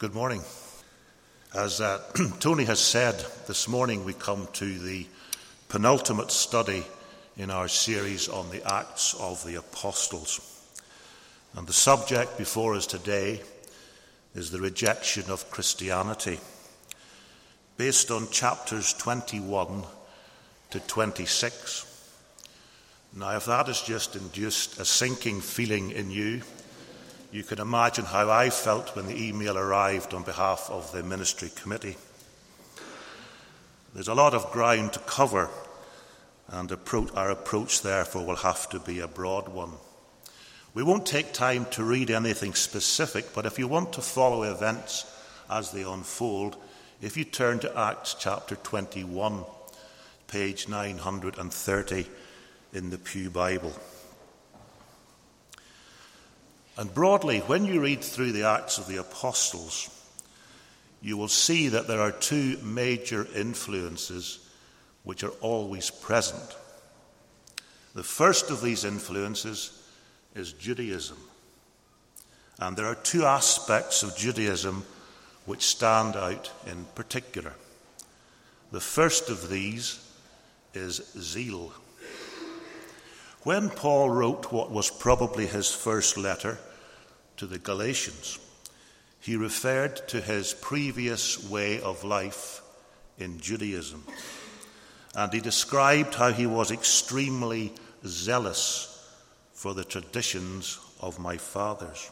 Good morning. As uh, Tony has said, this morning we come to the penultimate study in our series on the Acts of the Apostles. And the subject before us today is the rejection of Christianity, based on chapters 21 to 26. Now, if that has just induced a sinking feeling in you, you can imagine how I felt when the email arrived on behalf of the ministry committee. There's a lot of ground to cover, and our approach, therefore, will have to be a broad one. We won't take time to read anything specific, but if you want to follow events as they unfold, if you turn to Acts chapter 21, page 930 in the Pew Bible. And broadly, when you read through the Acts of the Apostles, you will see that there are two major influences which are always present. The first of these influences is Judaism. And there are two aspects of Judaism which stand out in particular. The first of these is zeal. When Paul wrote what was probably his first letter to the Galatians, he referred to his previous way of life in Judaism. And he described how he was extremely zealous for the traditions of my fathers.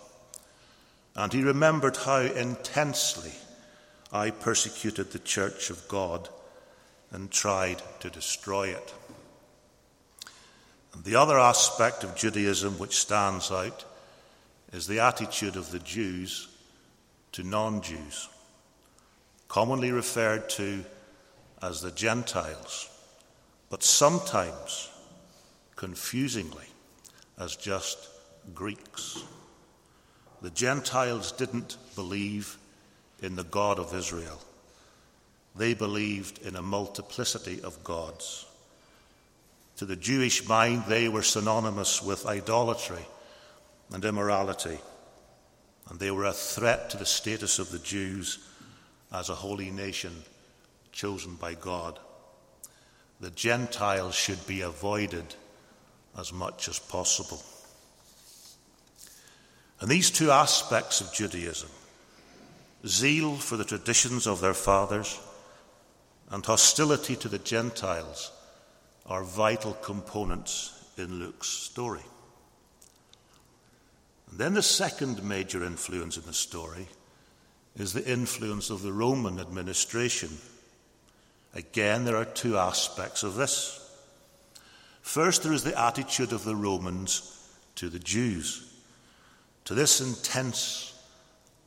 And he remembered how intensely I persecuted the church of God and tried to destroy it. And the other aspect of Judaism which stands out is the attitude of the Jews to non Jews, commonly referred to as the Gentiles, but sometimes, confusingly, as just Greeks. The Gentiles didn't believe in the God of Israel. They believed in a multiplicity of gods. To the Jewish mind, they were synonymous with idolatry and immorality, and they were a threat to the status of the Jews as a holy nation chosen by God. The Gentiles should be avoided as much as possible. And these two aspects of Judaism zeal for the traditions of their fathers and hostility to the Gentiles are vital components in Luke's story. And then the second major influence in the story is the influence of the Roman administration. Again, there are two aspects of this. First, there is the attitude of the Romans to the Jews, to this intense,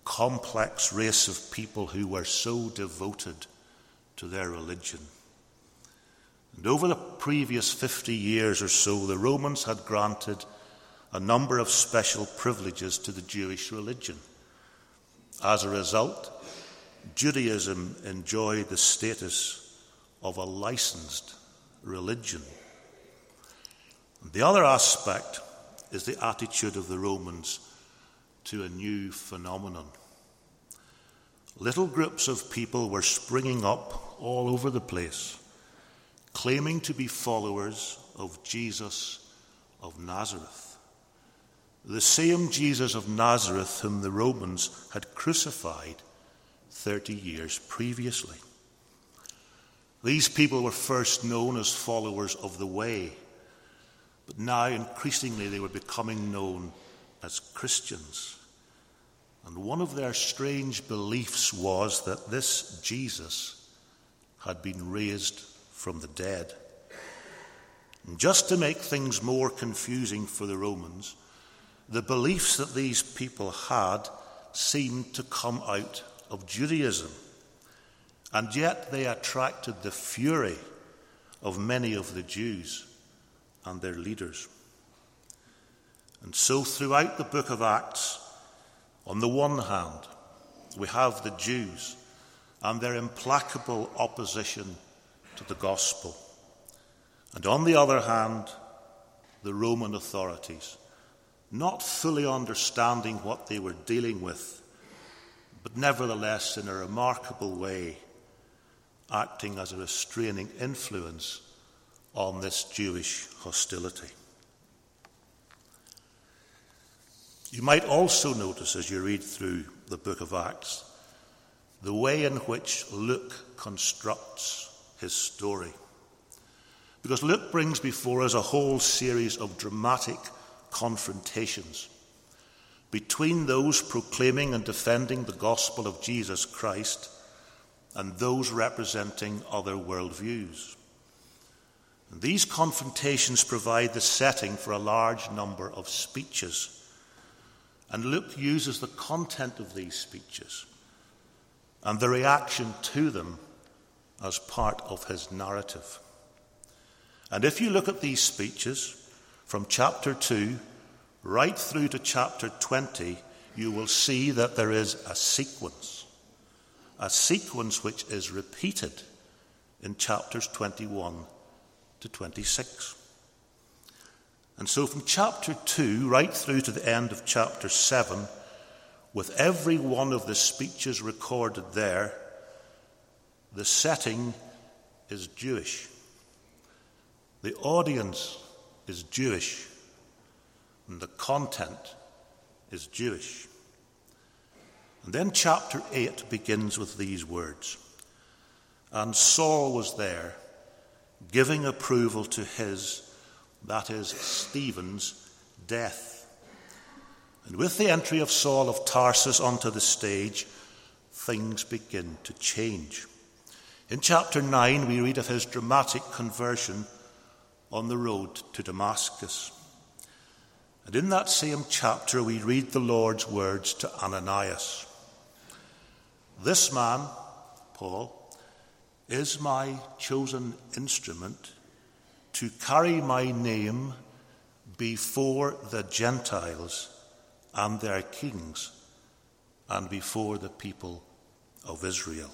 complex race of people who were so devoted to their religion. And over the previous 50 years or so, the Romans had granted a number of special privileges to the Jewish religion. As a result, Judaism enjoyed the status of a licensed religion. The other aspect is the attitude of the Romans to a new phenomenon. Little groups of people were springing up all over the place, claiming to be followers of Jesus of Nazareth. The same Jesus of Nazareth whom the Romans had crucified 30 years previously. These people were first known as followers of the Way but now, increasingly, they were becoming known as Christians. And one of their strange beliefs was that this Jesus had been raised from the dead. And just to make things more confusing for the Romans, the beliefs that these people had seemed to come out of Judaism. And yet they attracted the fury of many of the Jews and their leaders. And so, throughout the book of Acts, on the one hand, we have the Jews and their implacable opposition to the gospel. And on the other hand, the Roman authorities, not fully understanding what they were dealing with, but nevertheless in a remarkable way, acting as a restraining influence on this Jewish hostility. You might also notice as you read through the book of Acts the way in which Luke constructs his story. Because Luke brings before us a whole series of dramatic confrontations between those proclaiming and defending the gospel of Jesus Christ and those representing other worldviews. And these confrontations provide the setting for a large number of speeches. And Luke uses the content of these speeches and the reaction to them as part of his narrative. And if you look at these speeches from chapter 2 right through to chapter 20, you will see that there is a sequence, a sequence which is repeated in chapters 21 to 26. And so from chapter 2 right through to the end of chapter 7, with every one of the speeches recorded there, the setting is Jewish. The audience is Jewish. And the content is Jewish. And then chapter 8 begins with these words And Saul was there, giving approval to his, that is, Stephen's, death. And with the entry of Saul of Tarsus onto the stage, things begin to change. In chapter 9, we read of his dramatic conversion on the road to Damascus. And in that same chapter, we read the Lord's words to Ananias This man, Paul, is my chosen instrument to carry my name before the Gentiles and their kings and before the people of Israel.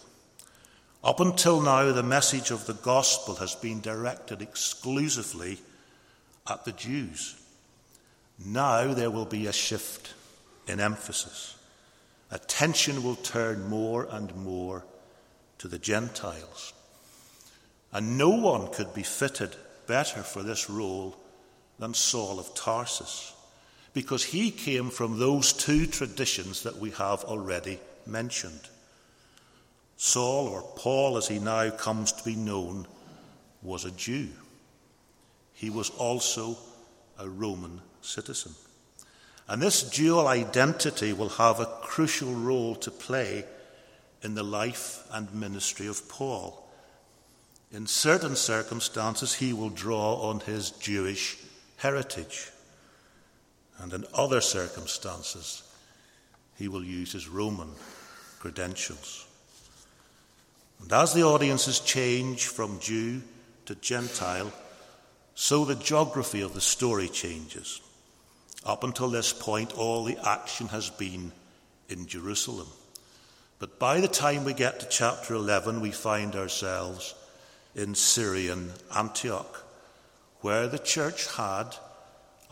Up until now, the message of the gospel has been directed exclusively at the Jews. Now there will be a shift in emphasis. Attention will turn more and more to the Gentiles. And no one could be fitted better for this role than Saul of Tarsus because he came from those two traditions that we have already mentioned. Saul, or Paul as he now comes to be known, was a Jew. He was also a Roman citizen. And this dual identity will have a crucial role to play in the life and ministry of Paul. In certain circumstances, he will draw on his Jewish heritage and in other circumstances, he will use his Roman credentials. And as the audiences change from Jew to Gentile, so the geography of the story changes. Up until this point, all the action has been in Jerusalem. But by the time we get to chapter 11, we find ourselves in Syrian Antioch, where the church had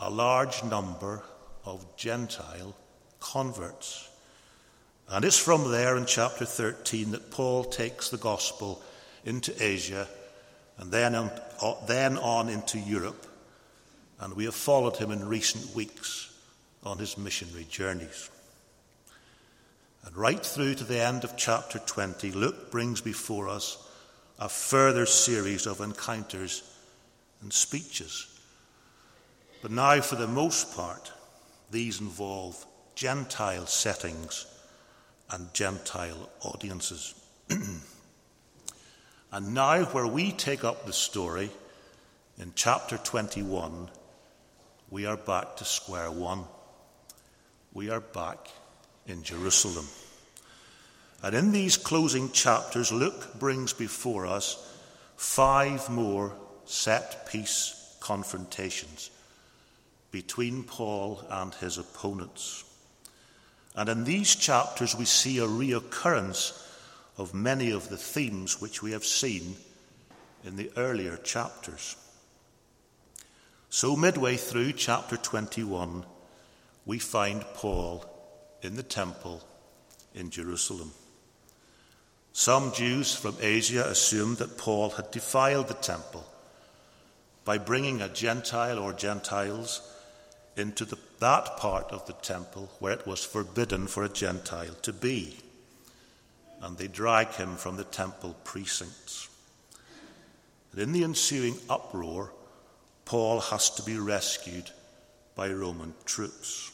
a large number of Gentile converts. And it's from there in chapter 13 that Paul takes the gospel into Asia and then on, then on into Europe. And we have followed him in recent weeks on his missionary journeys. And right through to the end of chapter 20, Luke brings before us a further series of encounters and speeches but now, for the most part, these involve Gentile settings and Gentile audiences. and now, where we take up the story in chapter 21, we are back to square one. We are back in Jerusalem. And in these closing chapters, Luke brings before us five more set piece confrontations between Paul and his opponents. And in these chapters, we see a reoccurrence of many of the themes which we have seen in the earlier chapters. So, midway through chapter 21, we find Paul in the temple in Jerusalem. Some Jews from Asia assumed that Paul had defiled the temple by bringing a Gentile or Gentiles into the, that part of the temple where it was forbidden for a Gentile to be. And they drag him from the temple precincts. And in the ensuing uproar, Paul has to be rescued by Roman troops.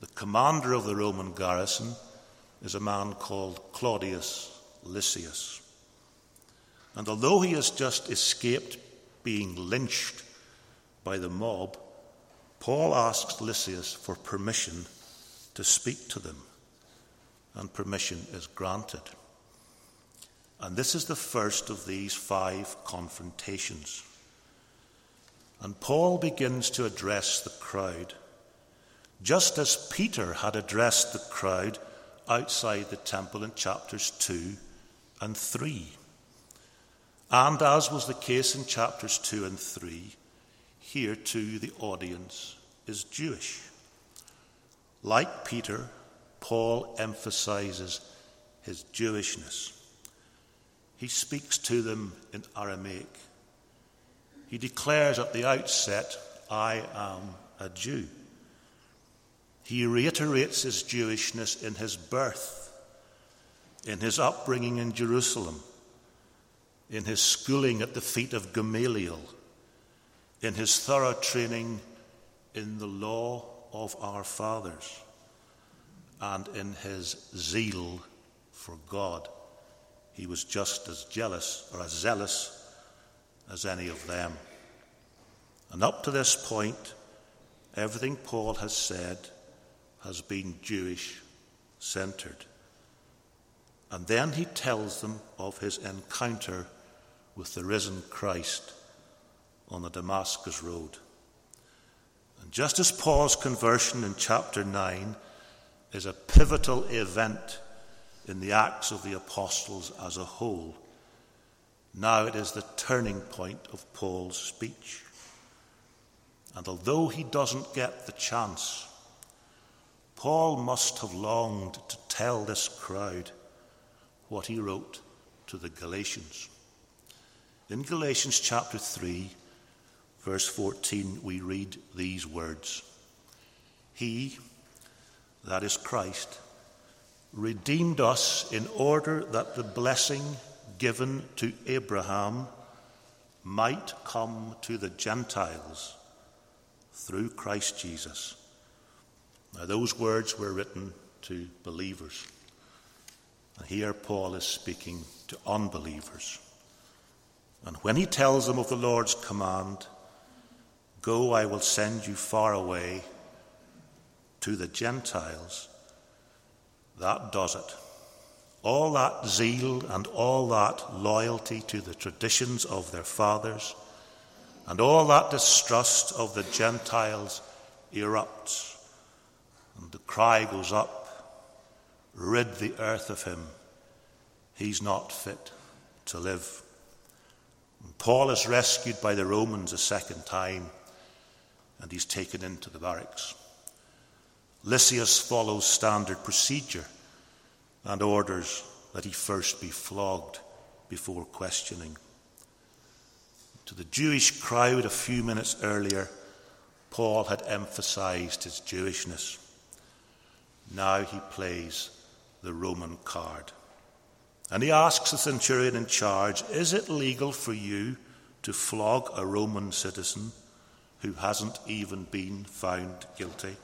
The commander of the Roman garrison is a man called Claudius Lysias. And although he has just escaped being lynched by the mob, Paul asks Lysias for permission to speak to them, and permission is granted. And this is the first of these five confrontations. And Paul begins to address the crowd, just as Peter had addressed the crowd outside the temple in chapters 2 and 3. And as was the case in chapters 2 and 3, here too the audience is Jewish. Like Peter, Paul emphasizes his Jewishness. He speaks to them in Aramaic. He declares at the outset, I am a Jew. He reiterates his Jewishness in his birth, in his upbringing in Jerusalem, in his schooling at the feet of Gamaliel, in his thorough training in the law of our fathers, and in his zeal for God. He was just as jealous or as zealous as any of them. And up to this point, everything Paul has said has been Jewish centered. And then he tells them of his encounter with the risen Christ on the Damascus Road. And just as Paul's conversion in chapter 9 is a pivotal event in the Acts of the Apostles as a whole, now it is the turning point of Paul's speech. And although he doesn't get the chance Paul must have longed to tell this crowd what he wrote to the Galatians. In Galatians chapter 3, verse 14, we read these words He, that is Christ, redeemed us in order that the blessing given to Abraham might come to the Gentiles through Christ Jesus now, those words were written to believers. And here Paul is speaking to unbelievers. And when he tells them of the Lord's command, Go, I will send you far away to the Gentiles, that does it. All that zeal and all that loyalty to the traditions of their fathers and all that distrust of the Gentiles erupts and the cry goes up rid the earth of him. He's not fit to live. And Paul is rescued by the Romans a second time, and he's taken into the barracks. Lysias follows standard procedure and orders that he first be flogged before questioning. To the Jewish crowd a few minutes earlier, Paul had emphasized his Jewishness. Now he plays the Roman card. And he asks the centurion in charge Is it legal for you to flog a Roman citizen who hasn't even been found guilty?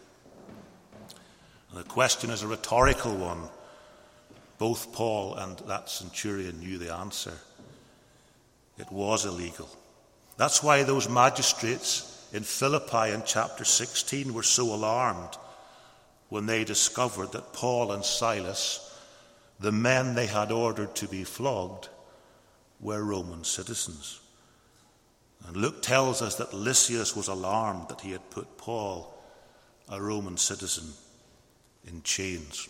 And the question is a rhetorical one. Both Paul and that centurion knew the answer. It was illegal. That's why those magistrates in Philippi in chapter 16 were so alarmed when they discovered that Paul and Silas, the men they had ordered to be flogged, were Roman citizens. And Luke tells us that Lysias was alarmed that he had put Paul, a Roman citizen, in chains.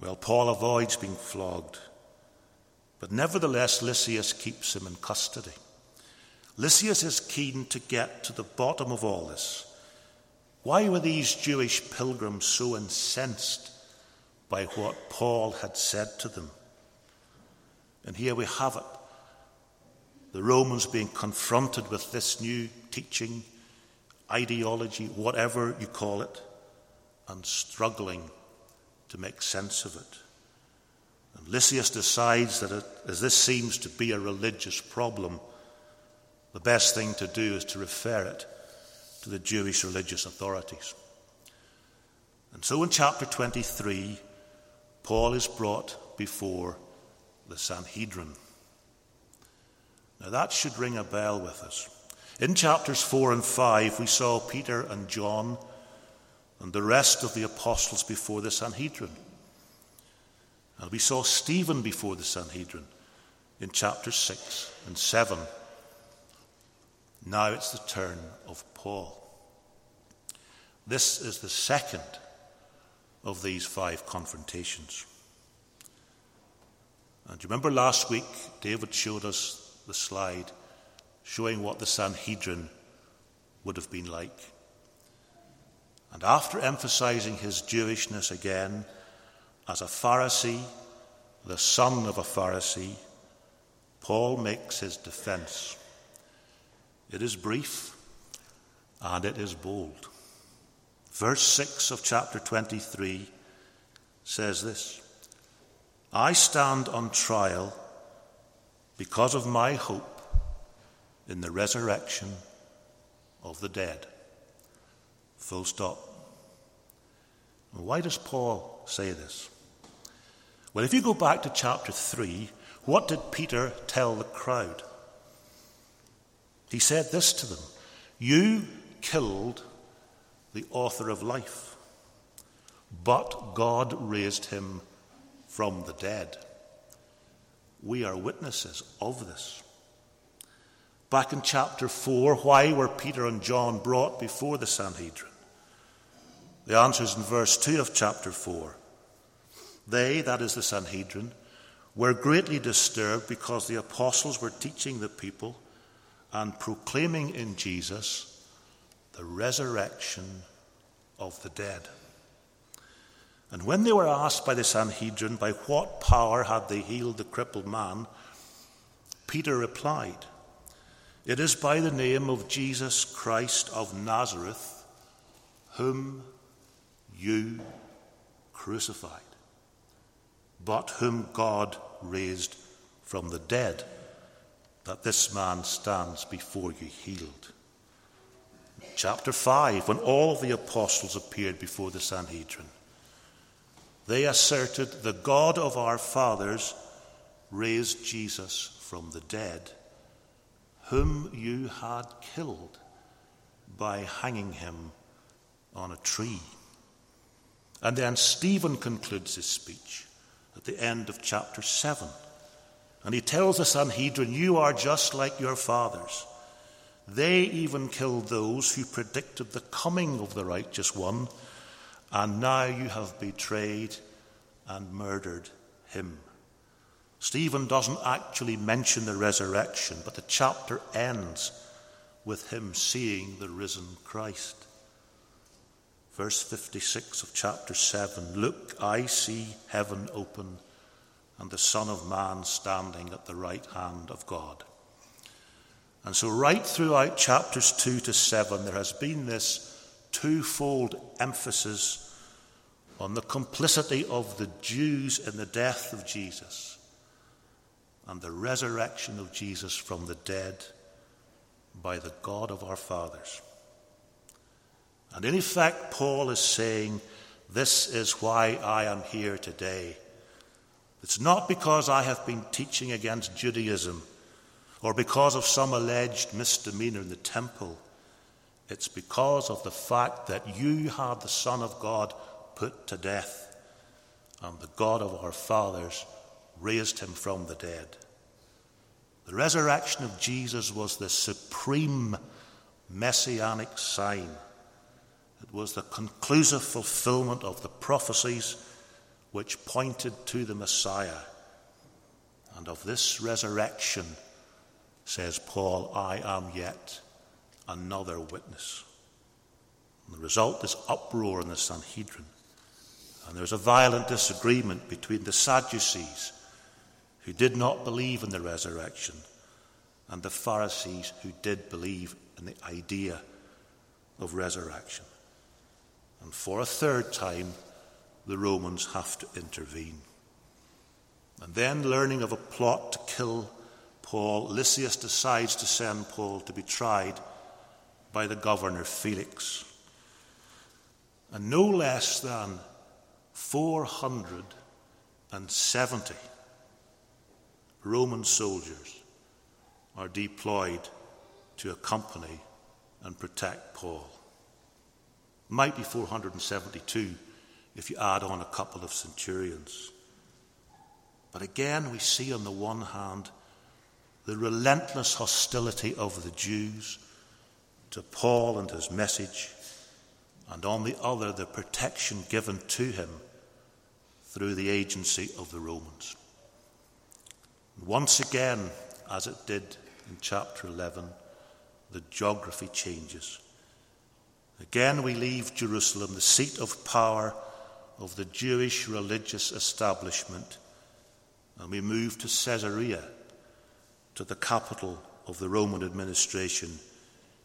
Well, Paul avoids being flogged, but nevertheless, Lysias keeps him in custody. Lysias is keen to get to the bottom of all this why were these Jewish pilgrims so incensed by what Paul had said to them. And here we have it the Romans being confronted with this new teaching, ideology, whatever you call it, and struggling to make sense of it. And Lysias decides that it, as this seems to be a religious problem, the best thing to do is to refer it to the Jewish religious authorities. And so in chapter 23, Paul is brought before the Sanhedrin. Now that should ring a bell with us. In chapters 4 and 5, we saw Peter and John and the rest of the apostles before the Sanhedrin. And we saw Stephen before the Sanhedrin in chapters 6 and 7. Now it's the turn of Paul. This is the second of these five confrontations. And you remember last week, David showed us the slide showing what the Sanhedrin would have been like. And after emphasizing his Jewishness again as a Pharisee, the son of a Pharisee, Paul makes his defense. It is brief and it is bold. Verse 6 of chapter 23 says this I stand on trial because of my hope in the resurrection of the dead. Full stop. why does Paul say this? Well, if you go back to chapter 3, what did Peter tell the crowd? He said this to them You killed the author of life, but God raised him from the dead. We are witnesses of this. Back in chapter 4, why were Peter and John brought before the Sanhedrin? The answer is in verse 2 of chapter 4. They, that is the Sanhedrin, were greatly disturbed because the apostles were teaching the people and proclaiming in Jesus the resurrection of the dead. And when they were asked by the Sanhedrin by what power had they healed the crippled man, Peter replied, It is by the name of Jesus Christ of Nazareth, whom you crucified, but whom God raised from the dead, that this man stands before you healed. Chapter 5, when all the apostles appeared before the Sanhedrin, they asserted the God of our fathers raised Jesus from the dead, whom you had killed by hanging him on a tree. And then Stephen concludes his speech at the end of chapter 7. And he tells the Sanhedrin, You are just like your fathers. They even killed those who predicted the coming of the righteous one and now you have betrayed and murdered him. Stephen doesn't actually mention the resurrection, but the chapter ends with him seeing the risen Christ. Verse 56 of chapter 7 Look, I see heaven open and the Son of Man standing at the right hand of God. And so, right throughout chapters 2 to 7, there has been this twofold emphasis on the complicity of the Jews in the death of Jesus and the resurrection of Jesus from the dead by the God of our fathers. And in effect, Paul is saying, This is why I am here today. It's not because I have been teaching against Judaism or because of some alleged misdemeanor in the temple. It's because of the fact that you had the Son of God put to death, and the God of our fathers raised him from the dead. The resurrection of Jesus was the supreme messianic sign. It was the conclusive fulfillment of the prophecies which pointed to the Messiah. And of this resurrection, says Paul, I am yet another witness. And the result is uproar in the Sanhedrin. And there's a violent disagreement between the Sadducees, who did not believe in the resurrection, and the Pharisees, who did believe in the idea of resurrection. And for a third time, the Romans have to intervene. And then, learning of a plot to kill Paul, Lysias decides to send Paul to be tried by the governor Felix. And no less than 470 Roman soldiers are deployed to accompany and protect Paul. Might be 472 if you add on a couple of centurions. But again, we see on the one hand the relentless hostility of the Jews to Paul and his message, and on the other, the protection given to him through the agency of the Romans. Once again, as it did in chapter 11, the geography changes. Again, we leave Jerusalem, the seat of power of the Jewish religious establishment, and we move to Caesarea, to the capital of the Roman administration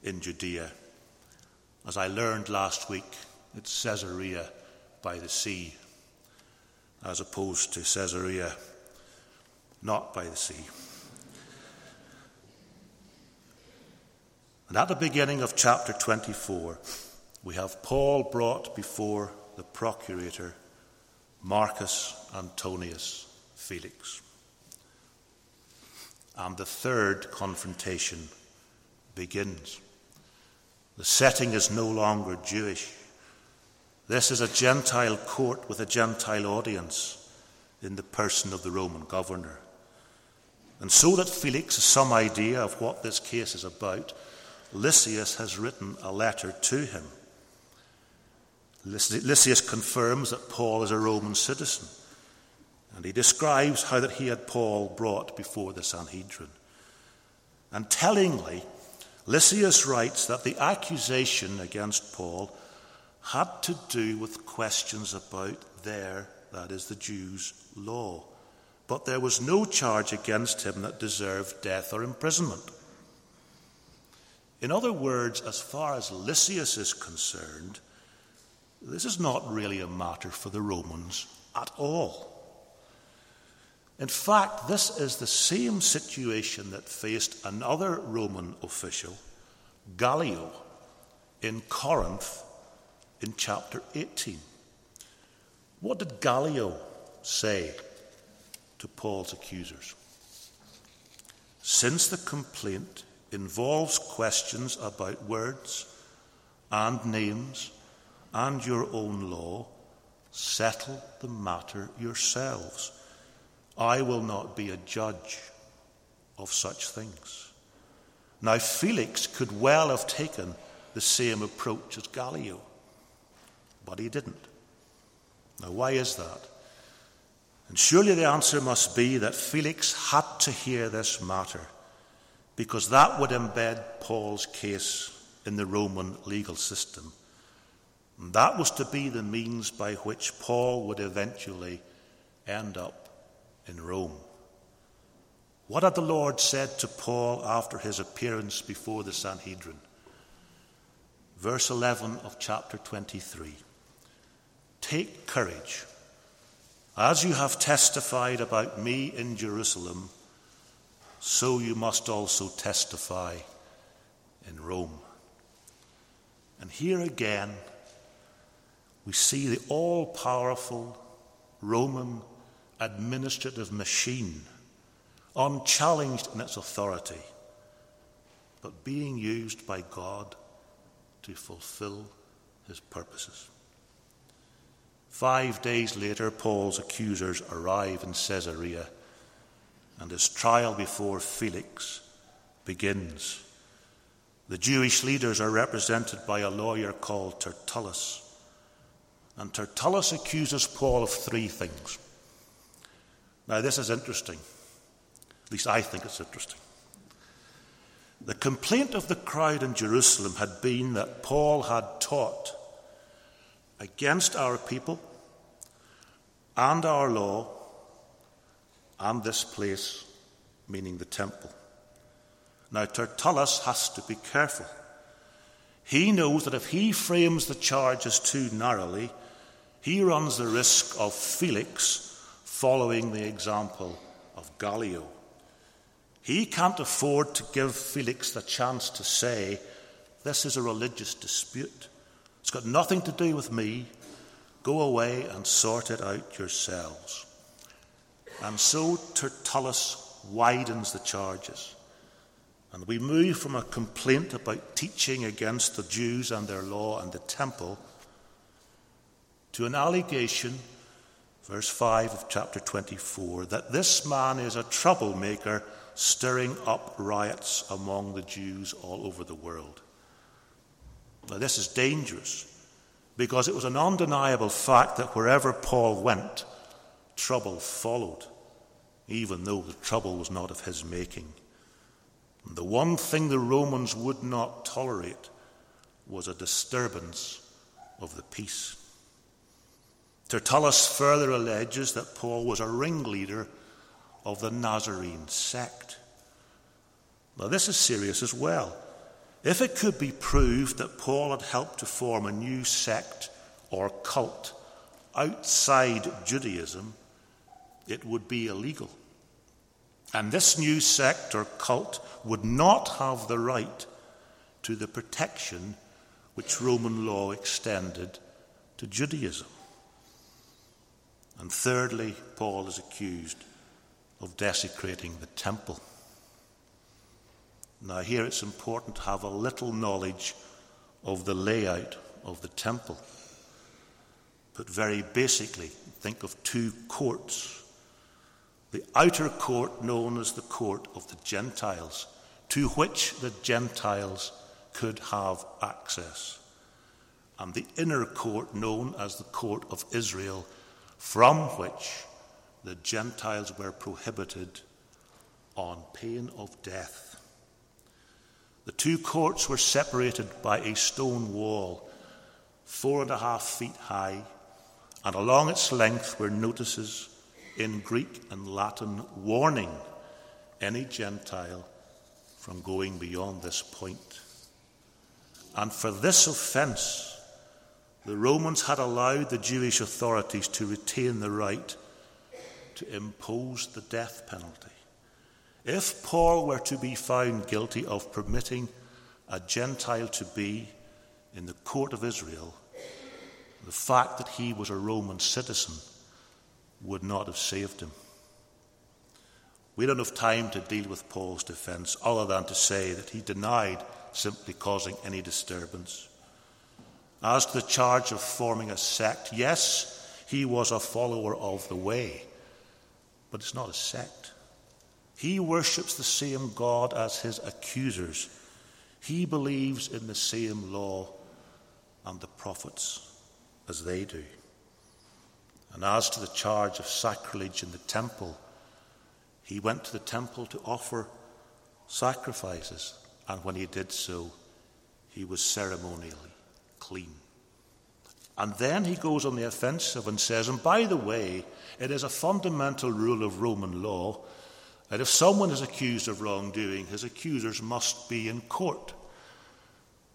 in Judea. As I learned last week, it's Caesarea by the sea, as opposed to Caesarea not by the sea. And at the beginning of chapter 24, we have Paul brought before the procurator Marcus Antonius Felix. And the third confrontation begins. The setting is no longer Jewish. This is a Gentile court with a Gentile audience in the person of the Roman governor. And so that Felix has some idea of what this case is about, Lysias has written a letter to him. Lysias confirms that Paul is a Roman citizen, and he describes how that he had Paul brought before the Sanhedrin. And tellingly, Lysias writes that the accusation against Paul had to do with questions about their, that is, the Jews' law but there was no charge against him that deserved death or imprisonment. In other words, as far as Lysias is concerned, this is not really a matter for the Romans at all. In fact, this is the same situation that faced another Roman official, Gallio, in Corinth in chapter 18. What did Gallio say to Paul's accusers. Since the complaint involves questions about words and names and your own law, settle the matter yourselves. I will not be a judge of such things. Now, Felix could well have taken the same approach as Gallio, but he didn't. Now, why is that? And surely the answer must be that Felix had to hear this matter because that would embed Paul's case in the Roman legal system. And that was to be the means by which Paul would eventually end up in Rome. What had the Lord said to Paul after his appearance before the Sanhedrin? Verse 11 of chapter 23 Take courage. As you have testified about me in Jerusalem, so you must also testify in Rome. And here again, we see the all powerful Roman administrative machine, unchallenged in its authority, but being used by God to fulfill his purposes. Five days later, Paul's accusers arrive in Caesarea, and his trial before Felix begins. The Jewish leaders are represented by a lawyer called Tertullus. And Tertullus accuses Paul of three things. Now, this is interesting. At least I think it's interesting. The complaint of the crowd in Jerusalem had been that Paul had taught against our people and our law and this place, meaning the temple. Now, Tertullus has to be careful. He knows that if he frames the charges too narrowly, he runs the risk of Felix following the example of Gallio. He can't afford to give Felix the chance to say, This is a religious dispute. It's got nothing to do with me. Go away and sort it out yourselves. And so Tertullus widens the charges. And we move from a complaint about teaching against the Jews and their law and the temple to an allegation, verse 5 of chapter 24, that this man is a troublemaker stirring up riots among the Jews all over the world. Now, this is dangerous because it was an undeniable fact that wherever Paul went, trouble followed, even though the trouble was not of his making. And the one thing the Romans would not tolerate was a disturbance of the peace. Tertullus further alleges that Paul was a ringleader of the Nazarene sect. Now, this is serious as well. If it could be proved that Paul had helped to form a new sect or cult outside Judaism, it would be illegal. And this new sect or cult would not have the right to the protection which Roman law extended to Judaism. And thirdly, Paul is accused of desecrating the temple. Now, here it's important to have a little knowledge of the layout of the temple. But very basically, think of two courts. The outer court, known as the court of the Gentiles, to which the Gentiles could have access, and the inner court, known as the court of Israel, from which the Gentiles were prohibited on pain of death. The two courts were separated by a stone wall, four and a half feet high, and along its length were notices in Greek and Latin warning any Gentile from going beyond this point. And for this offence, the Romans had allowed the Jewish authorities to retain the right to impose the death penalty. If Paul were to be found guilty of permitting a Gentile to be in the court of Israel, the fact that he was a Roman citizen would not have saved him. We don't have time to deal with Paul's defense other than to say that he denied simply causing any disturbance. As to the charge of forming a sect, yes, he was a follower of the way, but it's not a sect. He worships the same God as his accusers. He believes in the same law and the prophets as they do. And as to the charge of sacrilege in the temple, he went to the temple to offer sacrifices, and when he did so, he was ceremonially clean. And then he goes on the offensive and says, and by the way, it is a fundamental rule of Roman law that if someone is accused of wrongdoing, his accusers must be in court.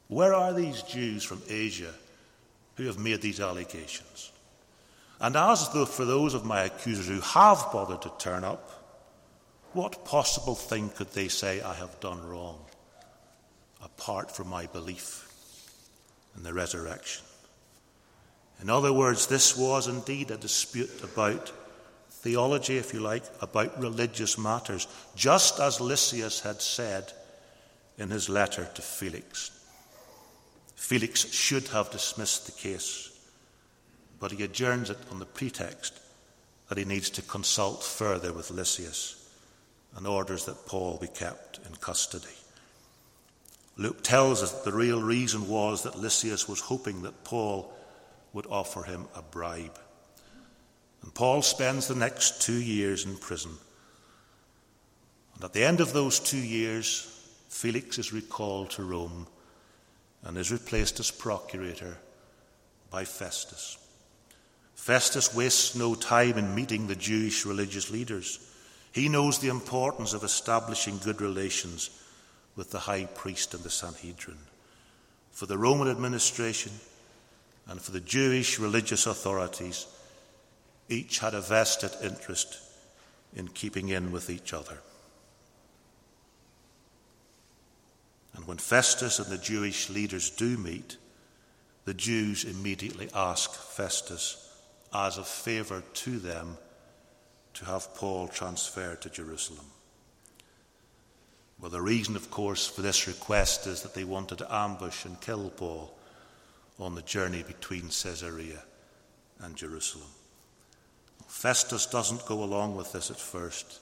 Where are these Jews from Asia who have made these allegations? And as though for those of my accusers who have bothered to turn up, what possible thing could they say I have done wrong apart from my belief in the resurrection? In other words, this was indeed a dispute about theology, if you like, about religious matters, just as Lysias had said in his letter to Felix. Felix should have dismissed the case, but he adjourns it on the pretext that he needs to consult further with Lysias and orders that Paul be kept in custody. Luke tells us that the real reason was that Lysias was hoping that Paul would offer him a bribe. And Paul spends the next two years in prison. And at the end of those two years, Felix is recalled to Rome and is replaced as procurator by Festus. Festus wastes no time in meeting the Jewish religious leaders. He knows the importance of establishing good relations with the high priest and the Sanhedrin. For the Roman administration and for the Jewish religious authorities, each had a vested interest in keeping in with each other. And when Festus and the Jewish leaders do meet, the Jews immediately ask Festus, as a favour to them, to have Paul transferred to Jerusalem. Well, the reason, of course, for this request is that they wanted to ambush and kill Paul on the journey between Caesarea and Jerusalem. Festus doesn't go along with this at first.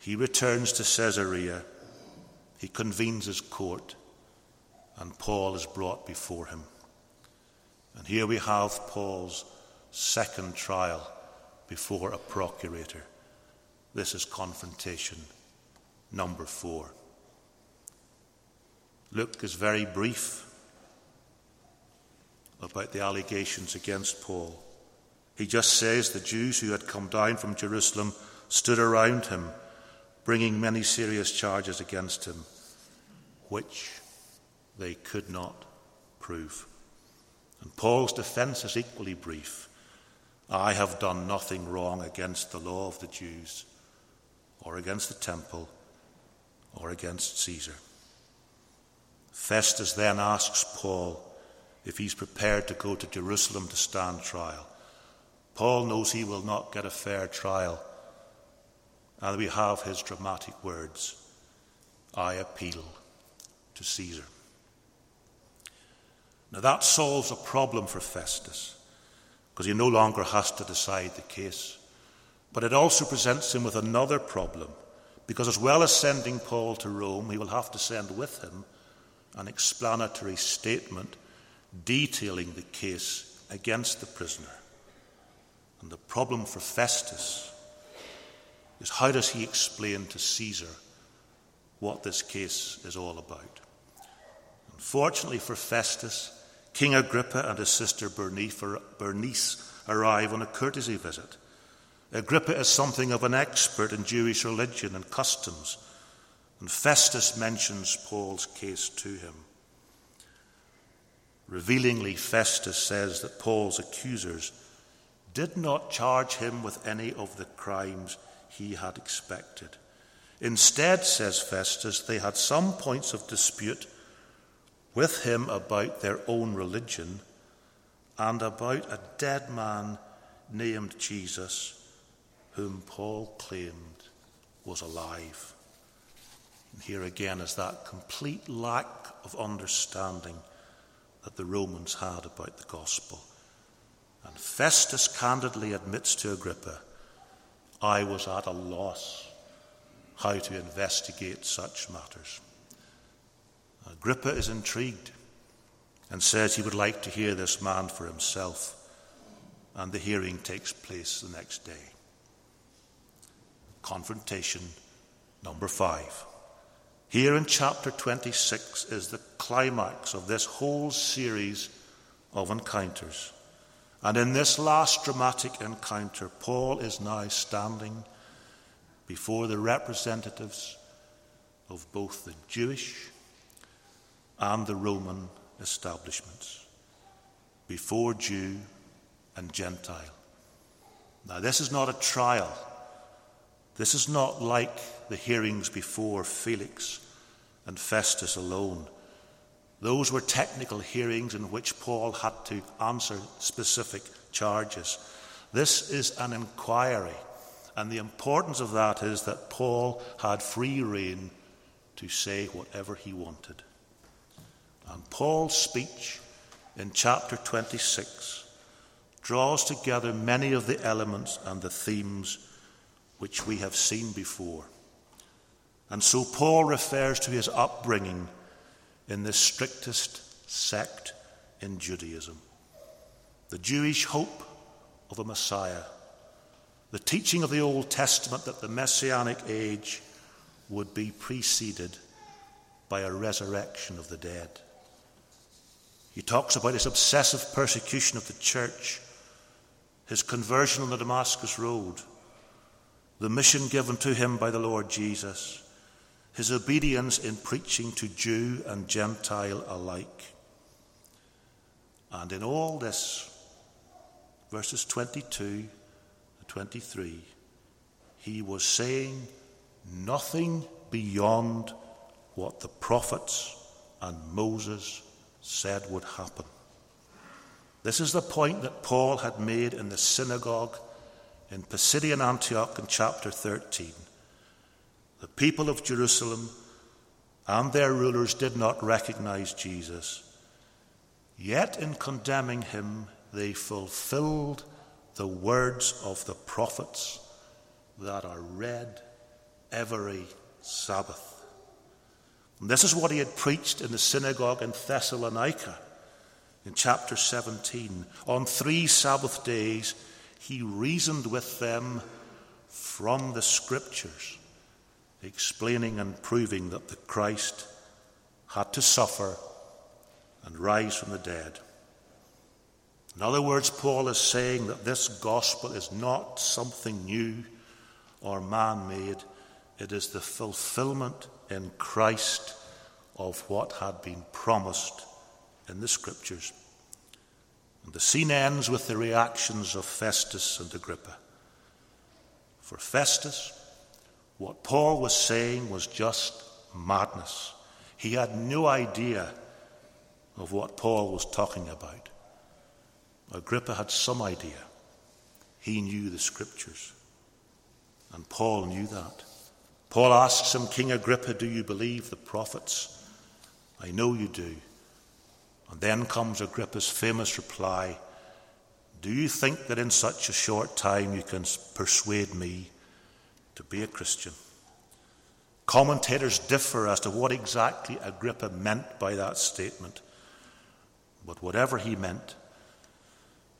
He returns to Caesarea, he convenes his court, and Paul is brought before him. And here we have Paul's second trial before a procurator. This is confrontation number four. Luke is very brief about the allegations against Paul. He just says the Jews who had come down from Jerusalem stood around him, bringing many serious charges against him, which they could not prove. And Paul's defense is equally brief. I have done nothing wrong against the law of the Jews, or against the temple, or against Caesar. Festus then asks Paul if he's prepared to go to Jerusalem to stand trial. Paul knows he will not get a fair trial, and we have his dramatic words I appeal to Caesar. Now that solves a problem for Festus, because he no longer has to decide the case. But it also presents him with another problem, because as well as sending Paul to Rome, he will have to send with him an explanatory statement detailing the case against the prisoner. And the problem for Festus is how does he explain to Caesar what this case is all about? Unfortunately for Festus, King Agrippa and his sister Bernice arrive on a courtesy visit. Agrippa is something of an expert in Jewish religion and customs, and Festus mentions Paul's case to him. Revealingly, Festus says that Paul's accusers did not charge him with any of the crimes he had expected. Instead, says Festus, they had some points of dispute with him about their own religion and about a dead man named Jesus, whom Paul claimed was alive. And here again is that complete lack of understanding that the Romans had about the gospel. And Festus candidly admits to Agrippa, I was at a loss how to investigate such matters. Agrippa is intrigued and says he would like to hear this man for himself, and the hearing takes place the next day. Confrontation number five. Here in chapter 26 is the climax of this whole series of encounters. And in this last dramatic encounter, Paul is now standing before the representatives of both the Jewish and the Roman establishments, before Jew and Gentile. Now, this is not a trial. This is not like the hearings before Felix and Festus alone. Those were technical hearings in which Paul had to answer specific charges. This is an inquiry, and the importance of that is that Paul had free rein to say whatever he wanted. And Paul's speech in chapter 26 draws together many of the elements and the themes which we have seen before. And so Paul refers to his upbringing in the strictest sect in Judaism the Jewish hope of a Messiah, the teaching of the Old Testament that the Messianic age would be preceded by a resurrection of the dead. He talks about his obsessive persecution of the church his conversion on the Damascus Road, the mission given to him by the Lord Jesus, his obedience in preaching to Jew and Gentile alike. And in all this, verses 22 to 23, he was saying nothing beyond what the prophets and Moses said would happen. This is the point that Paul had made in the synagogue in Pisidian Antioch in chapter 13. The people of Jerusalem and their rulers did not recognize Jesus. Yet, in condemning him, they fulfilled the words of the prophets that are read every Sabbath. And this is what he had preached in the synagogue in Thessalonica in chapter 17. On three Sabbath days, he reasoned with them from the scriptures, explaining and proving that the Christ had to suffer and rise from the dead. In other words, Paul is saying that this gospel is not something new or man made, it is the fulfillment in Christ of what had been promised in the scriptures. And the scene ends with the reactions of Festus and Agrippa. For Festus, what Paul was saying was just madness. He had no idea of what Paul was talking about. Agrippa had some idea. He knew the scriptures. And Paul knew that. Paul asks him, King Agrippa, do you believe the prophets? I know you do. And then comes Agrippa's famous reply Do you think that in such a short time you can persuade me to be a Christian? Commentators differ as to what exactly Agrippa meant by that statement. But whatever he meant,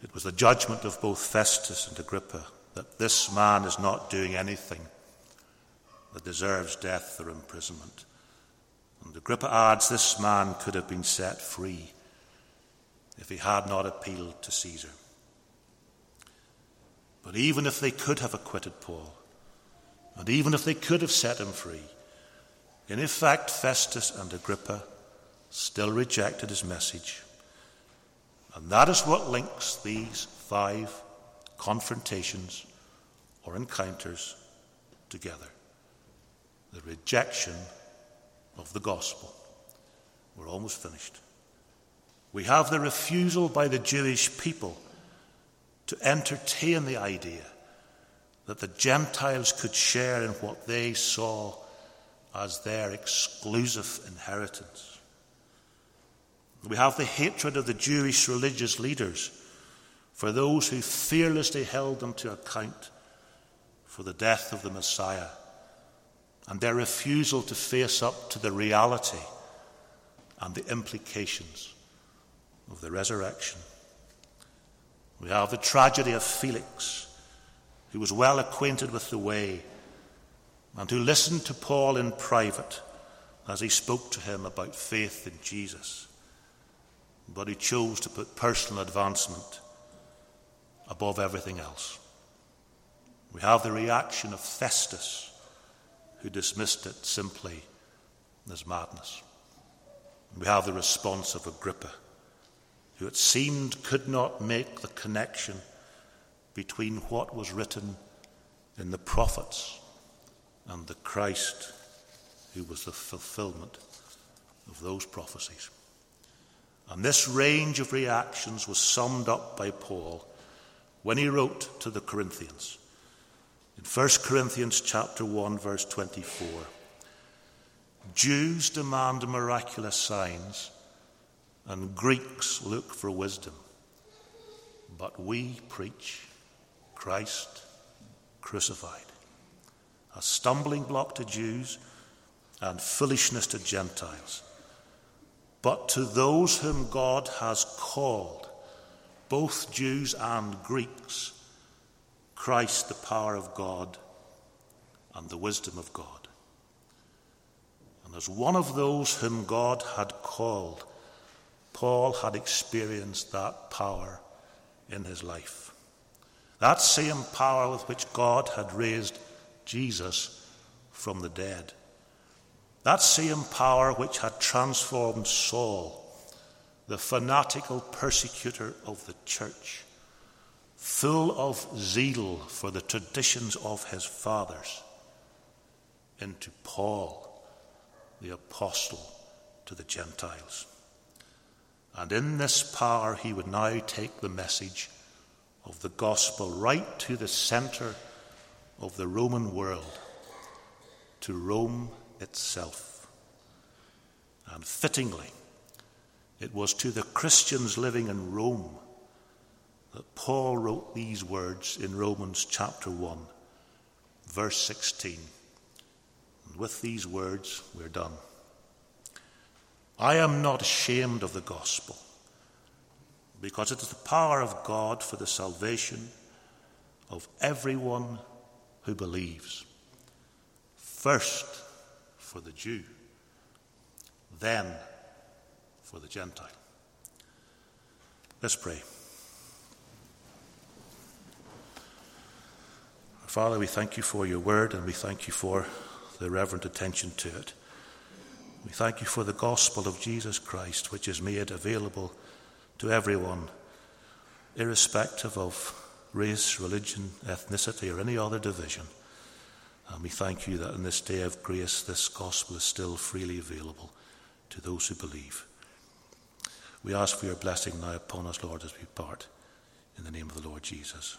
it was the judgment of both Festus and Agrippa that this man is not doing anything that deserves death or imprisonment. And Agrippa adds this man could have been set free if he had not appealed to Caesar. But even if they could have acquitted Paul, and even if they could have set him free, in effect, Festus and Agrippa still rejected his message. And that is what links these five confrontations or encounters together the rejection of the gospel. We're almost finished. We have the refusal by the Jewish people to entertain the idea that the Gentiles could share in what they saw as their exclusive inheritance. We have the hatred of the Jewish religious leaders for those who fearlessly held them to account for the death of the Messiah and their refusal to face up to the reality and the implications of the resurrection. We have the tragedy of Felix, who was well acquainted with the way and who listened to Paul in private as he spoke to him about faith in Jesus, but he chose to put personal advancement above everything else. We have the reaction of Festus, who dismissed it simply as madness. We have the response of Agrippa who it seemed could not make the connection between what was written in the prophets and the Christ who was the fulfillment of those prophecies. And this range of reactions was summed up by Paul when he wrote to the Corinthians. In 1 Corinthians chapter 1 verse 24, Jews demand miraculous signs and Greeks look for wisdom. But we preach Christ crucified, a stumbling block to Jews and foolishness to Gentiles. But to those whom God has called, both Jews and Greeks, Christ, the power of God and the wisdom of God. And as one of those whom God had called, Paul had experienced that power in his life. That same power with which God had raised Jesus from the dead. That same power which had transformed Saul, the fanatical persecutor of the church, full of zeal for the traditions of his fathers, into Paul, the apostle to the Gentiles. And in this power, he would now take the message of the gospel right to the center of the Roman world, to Rome itself. And fittingly, it was to the Christians living in Rome that Paul wrote these words in Romans chapter 1, verse 16. And with these words, we're done. I am not ashamed of the gospel, because it is the power of God for the salvation of everyone who believes. First for the Jew, then for the Gentile. Let's pray. Father, we thank you for your word and we thank you for the reverent attention to it. We thank you for the gospel of Jesus Christ, which is made available to everyone, irrespective of race, religion, ethnicity, or any other division. And we thank you that in this day of grace, this gospel is still freely available to those who believe. We ask for your blessing now upon us, Lord, as we part. In the name of the Lord Jesus.